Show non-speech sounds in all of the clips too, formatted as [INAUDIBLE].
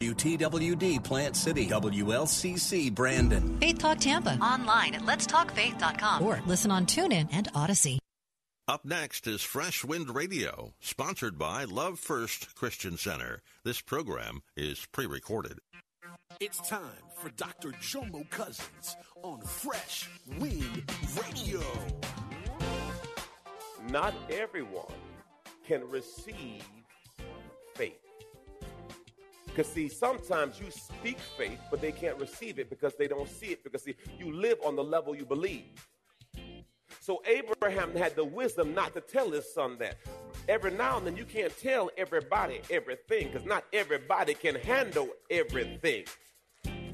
WTWD Plant City, WLCC Brandon. Faith Talk Tampa. Online at letstalkfaith.com. Or listen on TuneIn and Audacy. Up next is Fresh Wind Radio, sponsored by Love First Christian Center. This program is pre recorded. It's time for Dr. Jomo Cousins on Fresh Wind Radio. Not everyone can receive faith. Because, see, sometimes you speak faith, but they can't receive it because they don't see it. Because, see, you live on the level you believe. So, Abraham had the wisdom not to tell his son that. Every now and then, you can't tell everybody everything because not everybody can handle everything.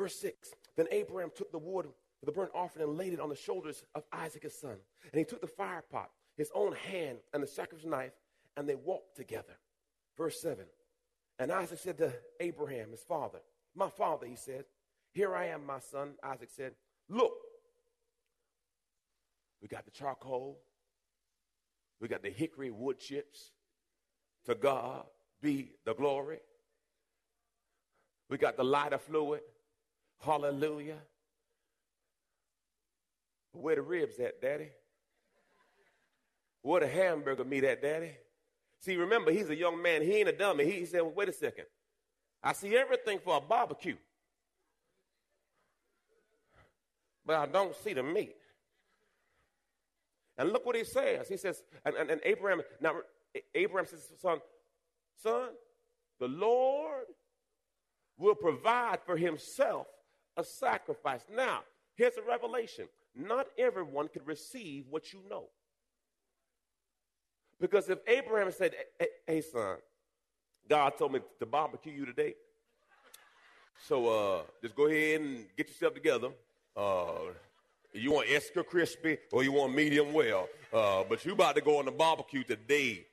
Verse 6 Then Abraham took the wood for the burnt offering and laid it on the shoulders of Isaac his son. And he took the fire pot, his own hand, and the sacrificial knife, and they walked together. Verse 7 And Isaac said to Abraham, his father, My father, he said, Here I am, my son. Isaac said, Look, we got the charcoal, we got the hickory wood chips. To God be the glory. We got the lighter fluid. Hallelujah. Where the ribs at, Daddy? Where the hamburger meat at, Daddy? See, remember, he's a young man. He ain't a dummy. He, he said, well, wait a second. I see everything for a barbecue. But I don't see the meat. And look what he says. He says, and, and, and Abraham, now Abraham says, son, son, the Lord will provide for himself a sacrifice. Now, here's a revelation. Not everyone can receive what you know. Because if Abraham said, hey, hey son, God told me to barbecue you today. So uh, just go ahead and get yourself together. Uh, you want extra crispy or you want medium well. Uh, but you about to go on the barbecue today.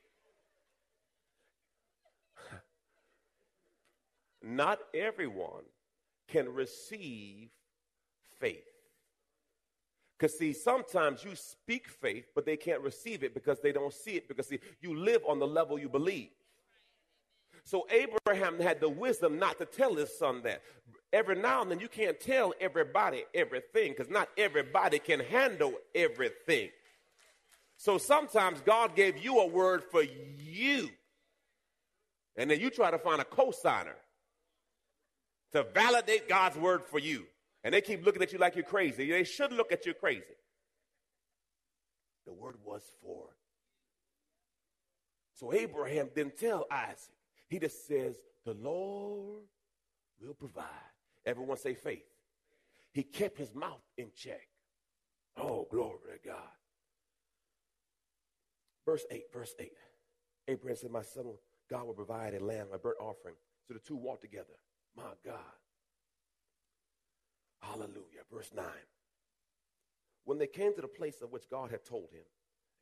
Not everyone can receive faith. Because, see, sometimes you speak faith, but they can't receive it because they don't see it. Because, see, you live on the level you believe. So, Abraham had the wisdom not to tell his son that. Every now and then, you can't tell everybody everything because not everybody can handle everything. So, sometimes God gave you a word for you, and then you try to find a cosigner to validate God's word for you. And they keep looking at you like you're crazy. They should look at you crazy. The word was for. So Abraham didn't tell Isaac. He just says, The Lord will provide. Everyone say faith. He kept his mouth in check. Oh, glory to God. Verse 8, verse 8. Abraham said, My son, God will provide a lamb, a burnt offering. So the two walked together. My God. Hallelujah. Verse 9. When they came to the place of which God had told him,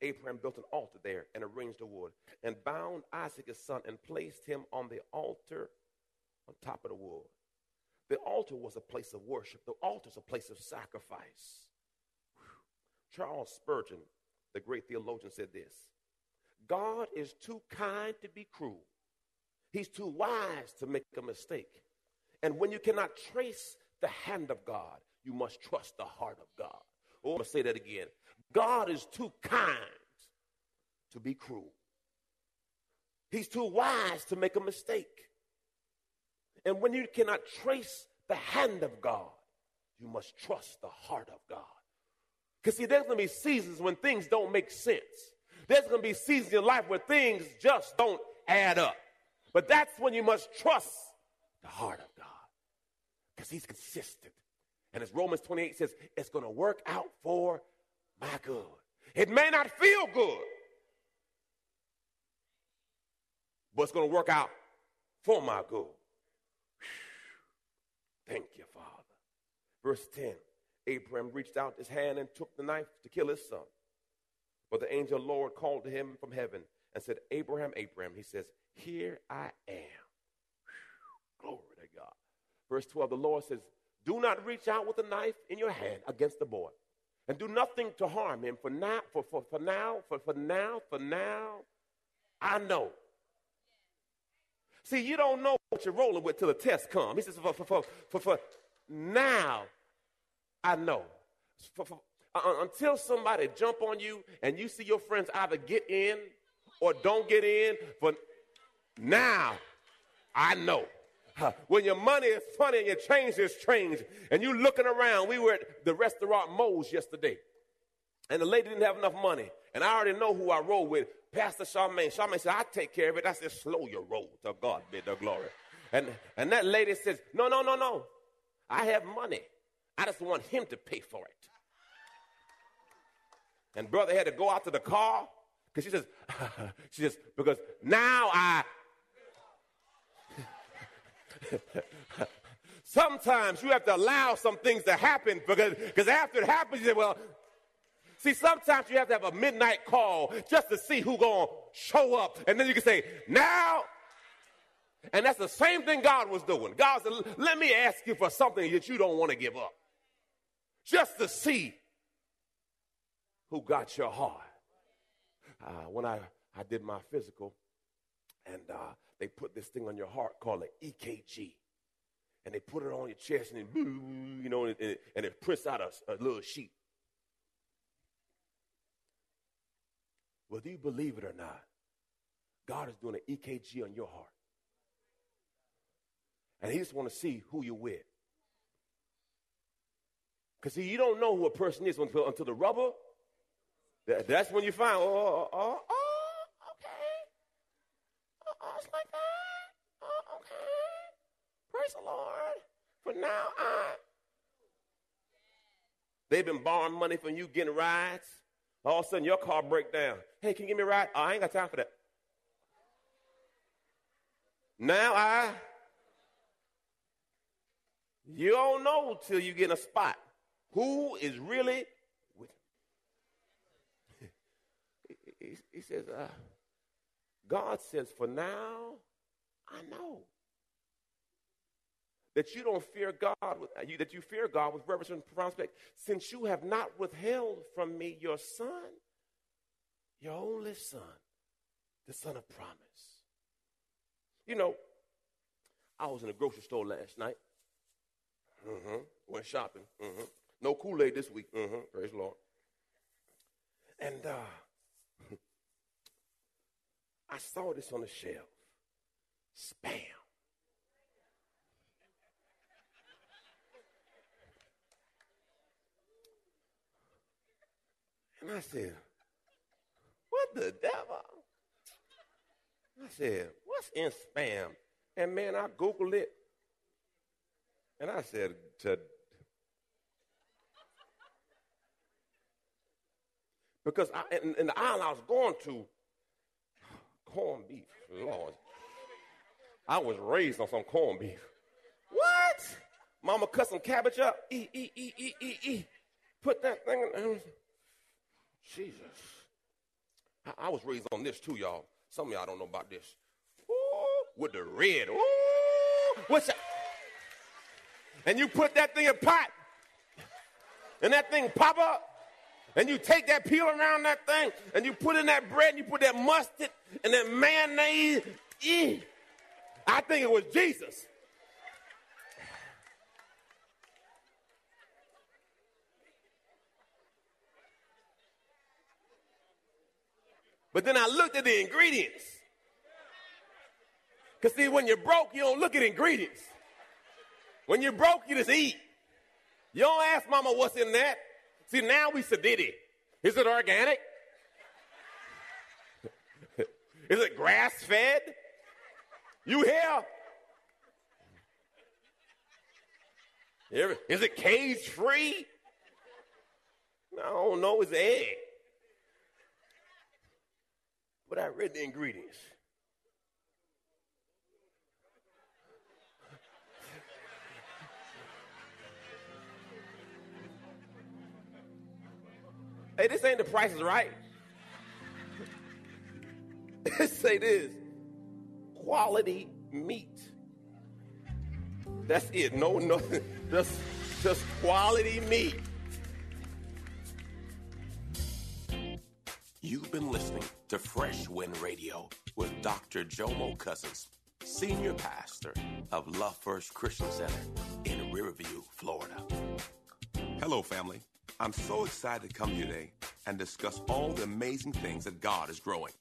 Abraham built an altar there and arranged the wood and bound Isaac his son and placed him on the altar on top of the wood. The altar was a place of worship. The altar is a place of sacrifice. Charles Spurgeon, the great theologian, said this God is too kind to be cruel. He's too wise to make a mistake. And when you cannot trace the hand of God, you must trust the heart of God. Oh, I'm going to say that again. God is too kind to be cruel. He's too wise to make a mistake. And when you cannot trace the hand of God, you must trust the heart of God. Because, see, there's going to be seasons when things don't make sense. There's going to be seasons in life where things just don't add up. But that's when you must trust the heart of God because He's consistent. And as Romans 28 says, it's going to work out for my good. It may not feel good, but it's going to work out for my good. Thank you, Father. Verse 10 Abraham reached out his hand and took the knife to kill his son. But the angel Lord called to him from heaven and said, Abraham, Abraham. He says, Here I am. Verse 12 The Lord says, Do not reach out with a knife in your hand against the boy, and do nothing to harm him. For now, for, for, for now, for, for now, for now, I know. See, you don't know what you're rolling with till the test comes. He says, for, for, for, for, for now, I know. For, for, uh, until somebody jump on you and you see your friends either get in or don't get in, for now, I know. When your money is funny and your change is strange, and you looking around, we were at the restaurant Moe's yesterday, and the lady didn't have enough money, and I already know who I roll with, Pastor Charmaine. Charmaine said, I take care of it. I said, slow your roll. To God be the glory. And, and that lady says, no, no, no, no. I have money. I just want him to pay for it. And brother had to go out to the car because she says, [LAUGHS] she says, because now I. [LAUGHS] Sometimes you have to allow some things to happen because, because after it happens, you say, well, See, sometimes you have to have a midnight call just to see who gonna show up, and then you can say, now. And that's the same thing God was doing. God said, let me ask you for something that you don't want to give up. Just to see who got your heart. Uh, when I, I did my physical, and uh, they put this thing on your heart called an EKG. And they put it on your chest, and it, you know, and it, and it prints out a, a little sheet. Whether you believe it or not, God is doing an EKG on your heart. And he just want to see who you're with. Because see, you don't know who a person is until, until the rubber. That, that's when you find, oh, oh, oh, oh okay. Oh, oh, it's like that. Oh, okay. Praise the Lord. For now, I. They've been borrowing money from you, getting rides. All of a sudden, your car break down. Hey, can you give me a ride? Oh, I ain't got time for that. Now I, you don't know till you get in a spot who is really with him. [LAUGHS] he, he, says, uh, God says, for now, I know that you don't fear God, with, that you fear God with reverence and prospect, since you have not withheld from me your son, your only son, the son of promise. You know, I was in a grocery store last night. Mm-hmm. Went shopping. Mm-hmm. No Kool Aid this week. Mm-hmm. Praise the Lord. And uh, [LAUGHS] I saw this on the shelf. Spam. And I said, What the devil? I said, What's in spam? And man, I Googled it. And I said, to because I, in, in, the aisle I was going to, corned beef, Lord. I was raised on some corned beef. What? Mama cut some cabbage up. E, e, e, e, e, e. Put that thing in. Jesus. I, I, was raised on this too, y'all. Some of y'all don't know about this. Ooh, with the red. Ooh, what's that? And you put that thing in pot, and that thing pop up, and you take that peel around that thing, and you put in that bread, and you put that mustard and that mayonnaise. I think it was Jesus. But then I looked at the ingredients. Because, see, when you're broke, you don't look at ingredients. When you're broke, you just eat. You don't ask mama what's in that. See, now we sedity. Is it organic? [LAUGHS] Is it grass fed? You here? Is it cage free? I don't know. It's egg. But I read the ingredients. [LAUGHS] hey, this ain't the price is right. [LAUGHS] Say this quality meat. That's it. No, no, [LAUGHS] just, just quality meat. To Fresh Wind Radio with Dr. Jomo Cousins, Senior Pastor of Love First Christian Center in Riverview, Florida. Hello, family. I'm so excited to come here today and discuss all the amazing things that God is growing.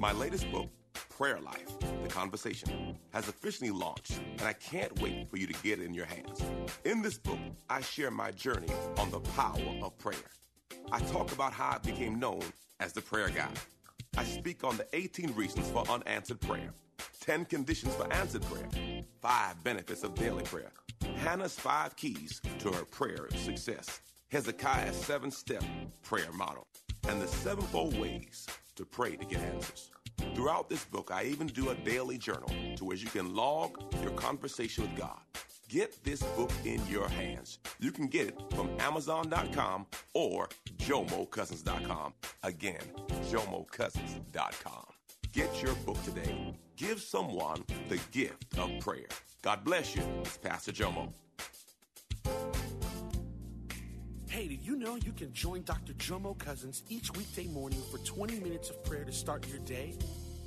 My latest book, Prayer Life, The Conversation, has officially launched, and I can't wait for you to get it in your hands. In this book, I share my journey on the power of prayer. I talk about how I became known as the prayer guy. I speak on the 18 reasons for unanswered prayer, 10 conditions for answered prayer, 5 benefits of daily prayer, Hannah's 5 keys to her prayer success, Hezekiah's 7 step prayer model, and the sevenfold ways to pray to get answers. Throughout this book, I even do a daily journal to where you can log your conversation with God. Get this book in your hands. You can get it from Amazon.com or JomoCousins.com. Again, JomoCousins.com. Get your book today. Give someone the gift of prayer. God bless you. It's Pastor Jomo. Hey, did you know you can join Dr. Jomo Cousins each weekday morning for 20 minutes of prayer to start your day?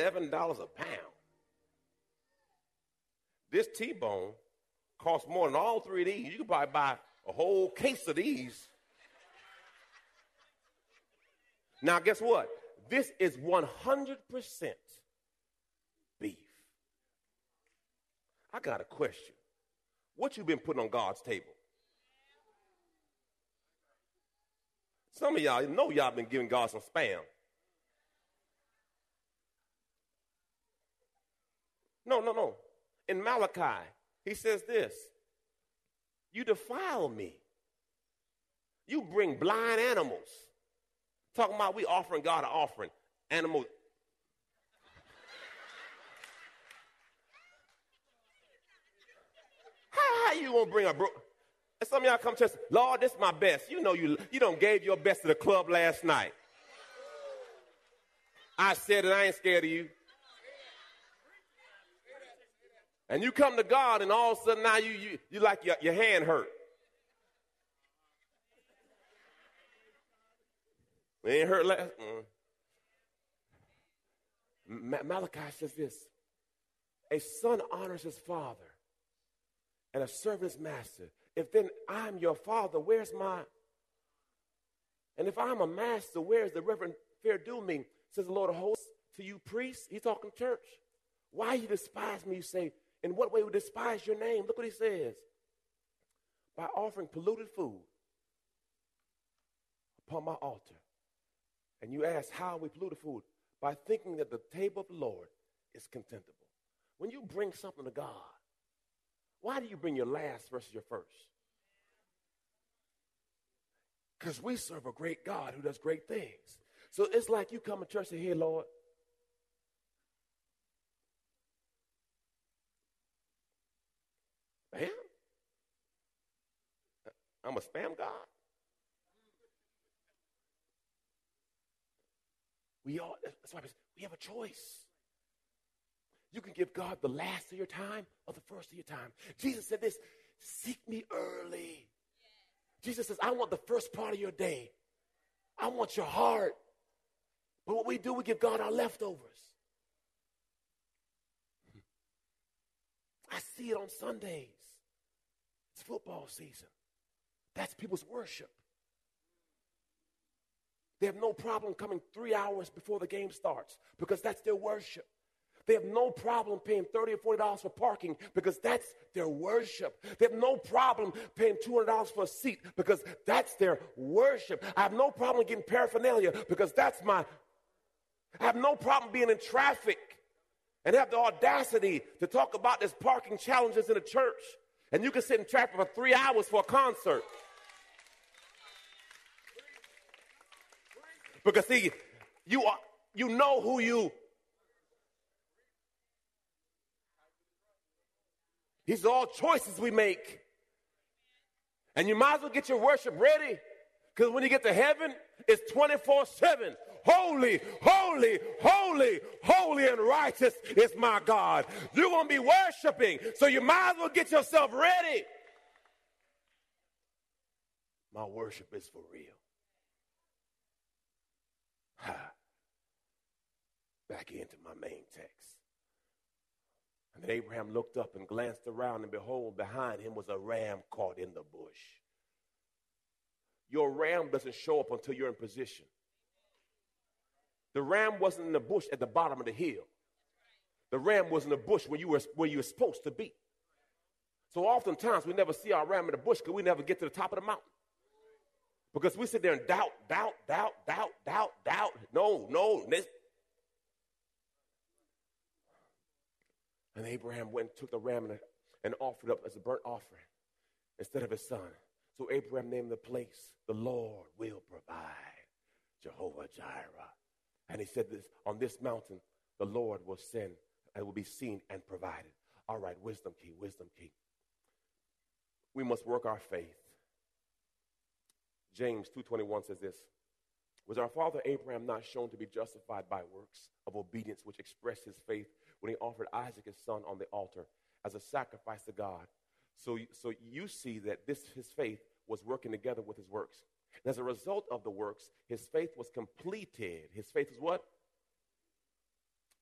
$11 a pound. This T-bone costs more than all three of these. You could probably buy a whole case of these. Now, guess what? This is 100% beef. I got a question. What you been putting on God's table? Some of y'all know y'all been giving God some spam. No, no, no. In Malachi, he says this You defile me. You bring blind animals. Talking about we offering God an offering. Animals. How, how you gonna bring a bro? And some of y'all come to us, Lord, this is my best. You know you you don't gave your best to the club last night. I said it, I ain't scared of you. And you come to God, and all of a sudden now you you, you like your, your hand hurt. It ain't hurt last. Mm. Malachi says this: A son honors his father, and a servant his master. If then I'm your father, where's my? And if I'm a master, where's the reverend fair due me? Says the Lord of hosts to you priests. He's talking church. Why you despise me? You say, in what way we despise your name? Look what he says. By offering polluted food upon my altar. And you ask, how we polluted food? By thinking that the table of the Lord is contemptible. When you bring something to God Why do you bring your last versus your first? Because we serve a great God who does great things. So it's like you come to church and Hey, Lord, I'm a spam God. We all, that's why we have a choice. You can give God the last of your time or the first of your time. Jesus said this seek me early. Jesus says, I want the first part of your day. I want your heart. But what we do, we give God our leftovers. I see it on Sundays. It's football season. That's people's worship. They have no problem coming three hours before the game starts because that's their worship. They have no problem paying 30 or $40 for parking because that's their worship. They have no problem paying $200 for a seat because that's their worship. I have no problem getting paraphernalia because that's my. I have no problem being in traffic and have the audacity to talk about this parking challenges in the church. And you can sit in traffic for three hours for a concert. Because see, you are you know who you These are all choices we make. And you might as well get your worship ready. Because when you get to heaven, it's 24 7. Holy, holy, holy, holy, and righteous is my God. You're going to be worshiping. So you might as well get yourself ready. My worship is for real. Ha. Back into my main text. And then Abraham looked up and glanced around, and behold, behind him was a ram caught in the bush. Your ram doesn't show up until you're in position. The ram wasn't in the bush at the bottom of the hill. The ram was in the bush where you were, where you were supposed to be. So oftentimes we never see our ram in the bush because we never get to the top of the mountain. Because we sit there and doubt, doubt, doubt, doubt, doubt, doubt. No, no. This. And Abraham went and took the ram and, and offered up as a burnt offering instead of his son. So Abraham named the place, the Lord will provide, Jehovah Jireh. And he said this on this mountain, the Lord will send and will be seen and provided. All right, wisdom key, wisdom key. We must work our faith. James 2:21 says this. Was our father Abraham not shown to be justified by works of obedience which expressed his faith when he offered Isaac his son on the altar as a sacrifice to God? So, so you see that this his faith was working together with his works. And as a result of the works, his faith was completed. His faith was what?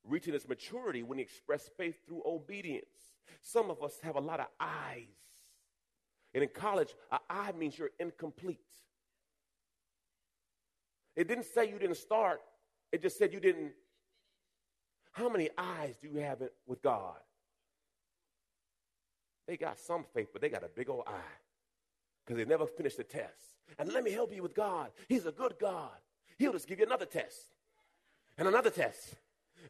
Reaching its maturity when he expressed faith through obedience. Some of us have a lot of eyes. And in college, an eye means you're incomplete. It didn't say you didn't start, it just said you didn't. How many eyes do you have with God? They got some faith, but they got a big old eye because they never finished the test. And let me help you with God. He's a good God. He'll just give you another test, and another test,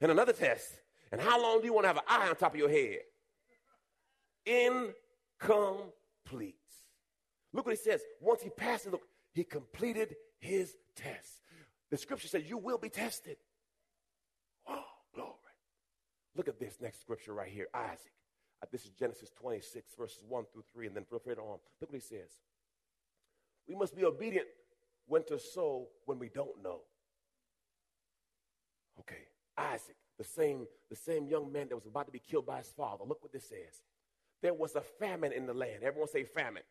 and another test. And how long do you want to have an eye on top of your head? Incomplete. Look what he says. Once he passed it, look, he completed his test. The scripture says you will be tested. Oh, glory. Look at this next scripture right here Isaac. Uh, this is Genesis 26, verses 1 through 3, and then further on. Look what he says. We must be obedient when to sow when we don't know. Okay, Isaac, the same, the same young man that was about to be killed by his father. Look what this says. There was a famine in the land. Everyone say famine.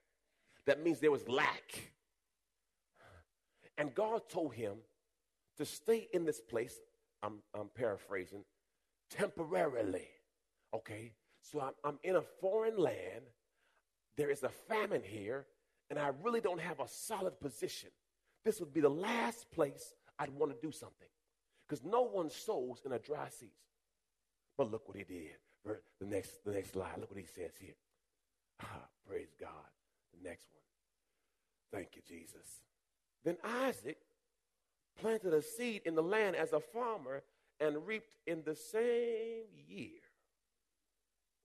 That means there was lack. And God told him to stay in this place. I'm, I'm paraphrasing temporarily. Okay, so I'm, I'm in a foreign land. There is a famine here, and I really don't have a solid position. This would be the last place I'd want to do something because no one sows in a dry season. But look what he did. The next, the next slide. Look what he says here. [LAUGHS] Ah, praise God. The next one. Thank you, Jesus. Then Isaac planted a seed in the land as a farmer and reaped in the same year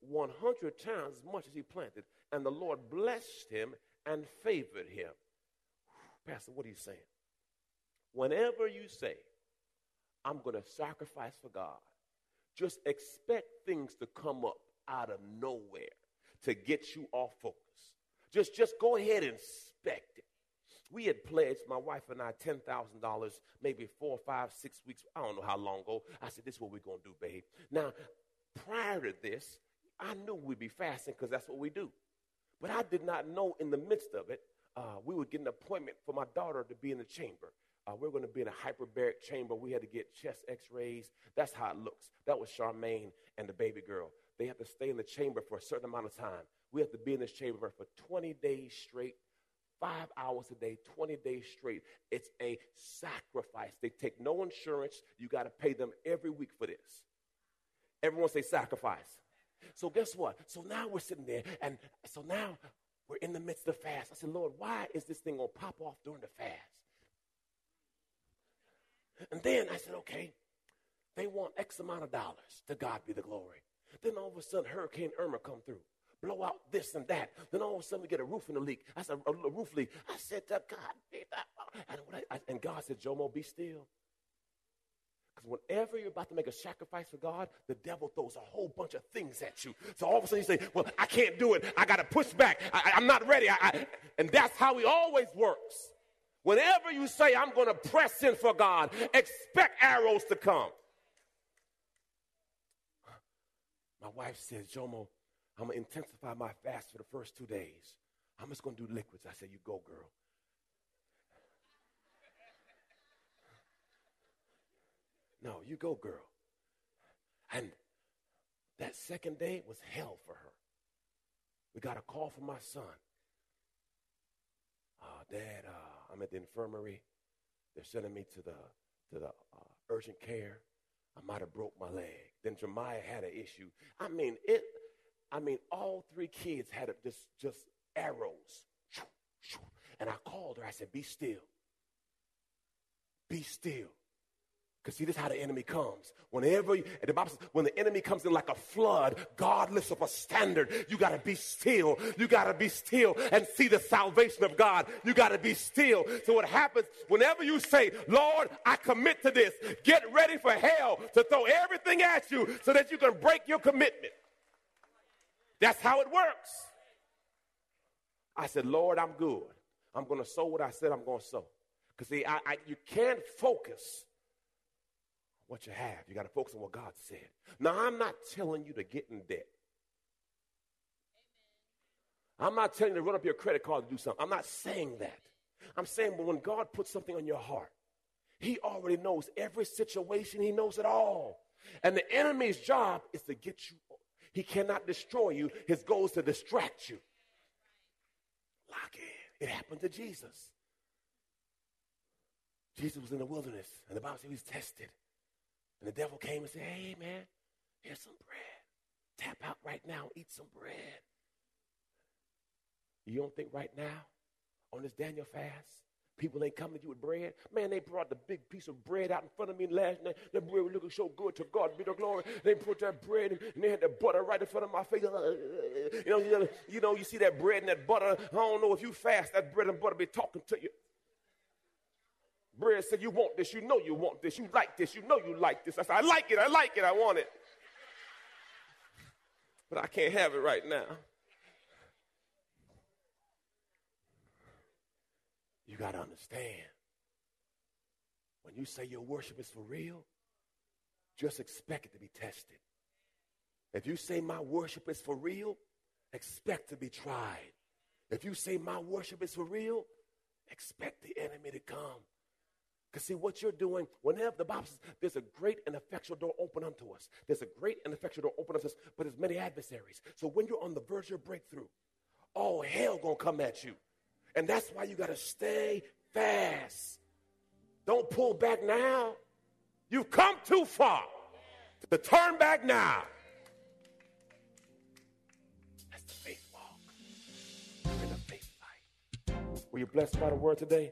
100 times as much as he planted. And the Lord blessed him and favored him. Pastor, what are you saying? Whenever you say, I'm going to sacrifice for God, just expect things to come up out of nowhere to get you off focus. Just, just go ahead and expect it. We had pledged, my wife and I, $10,000 maybe four, five, six weeks, I don't know how long ago. I said, This is what we're going to do, babe. Now, prior to this, I knew we'd be fasting because that's what we do. But I did not know in the midst of it, uh, we would get an appointment for my daughter to be in the chamber. Uh, we're going to be in a hyperbaric chamber. We had to get chest x rays. That's how it looks. That was Charmaine and the baby girl. They have to stay in the chamber for a certain amount of time. We have to be in this chamber for 20 days straight, five hours a day, 20 days straight. It's a sacrifice. They take no insurance. You got to pay them every week for this. Everyone say sacrifice. So guess what? So now we're sitting there, and so now we're in the midst of fast. I said, Lord, why is this thing gonna pop off during the fast? And then I said, okay, they want X amount of dollars. To God be the glory. Then all of a sudden, Hurricane Irma come through, blow out this and that. Then all of a sudden, we get a roof in the leak. I said, a, roof leak. I said to God, and, I, and God said, Jomo, be still. Because whenever you're about to make a sacrifice for God, the devil throws a whole bunch of things at you. So all of a sudden you say, Well, I can't do it. I got to push back. I, am not ready. I, I, and that's how he always works. Whenever you say, I'm going to press in for God, expect arrows to come. My wife says, Jomo, I'm going to intensify my fast for the first two days. I'm just going to do liquids. I said, You go, girl. No, you go, girl. And that second day was hell for her. We got a call from my son. Uh, Dad, uh, I'm at the infirmary. They're sending me to the to the uh, urgent care. I might have broke my leg. Then Jeremiah had an issue. I mean, it. I mean, all three kids had a, just just arrows. And I called her. I said, "Be still. Be still." Because see, this is how the enemy comes. Whenever you, the Bible says, when the enemy comes in like a flood, God lifts up a standard. You got to be still. You got to be still and see the salvation of God. You got to be still. So what happens whenever you say, Lord, I commit to this, get ready for hell to throw everything at you so that you can break your commitment. That's how it works. I said, Lord, I'm good. I'm going to sow what I said I'm going to sow. Because see, I, I, you can't focus what you have. You got to focus on what God said. Now, I'm not telling you to get in debt. I'm not telling you to run up your credit card to do something. I'm not saying that. I'm saying, but when God puts something on your heart, He already knows every situation, He knows it all. And the enemy's job is to get you. He cannot destroy you. His goal is to distract you. Lock in. It happened to Jesus. Jesus was in the wilderness, and the Bible says he was tested. And the devil came and said, Hey, man, here's some bread. Tap out right now, eat some bread. You don't think right now, on this Daniel fast, people ain't coming to you with bread? Man, they brought the big piece of bread out in front of me last night. That bread was looking so good to God be the glory. They put that bread and they had the butter right in front of my face. Uh, you know, you know, you see that bread and that butter. I don't know if you fast, that bread and butter be talking to you. Bread said, You want this, you know you want this, you like this, you know you like this. I said, I like it, I like it, I want it. But I can't have it right now. You got to understand when you say your worship is for real, just expect it to be tested. If you say my worship is for real, expect to be tried. If you say my worship is for real, expect the enemy to come. Because see what you're doing, whenever the Bible says there's a great and effectual door open unto us. There's a great and effectual door open unto us, but there's many adversaries. So when you're on the verge of breakthrough, all hell gonna come at you. And that's why you gotta stay fast. Don't pull back now. You've come too far to turn back now. That's the faith walk. in the faith light. Were you blessed by the word today?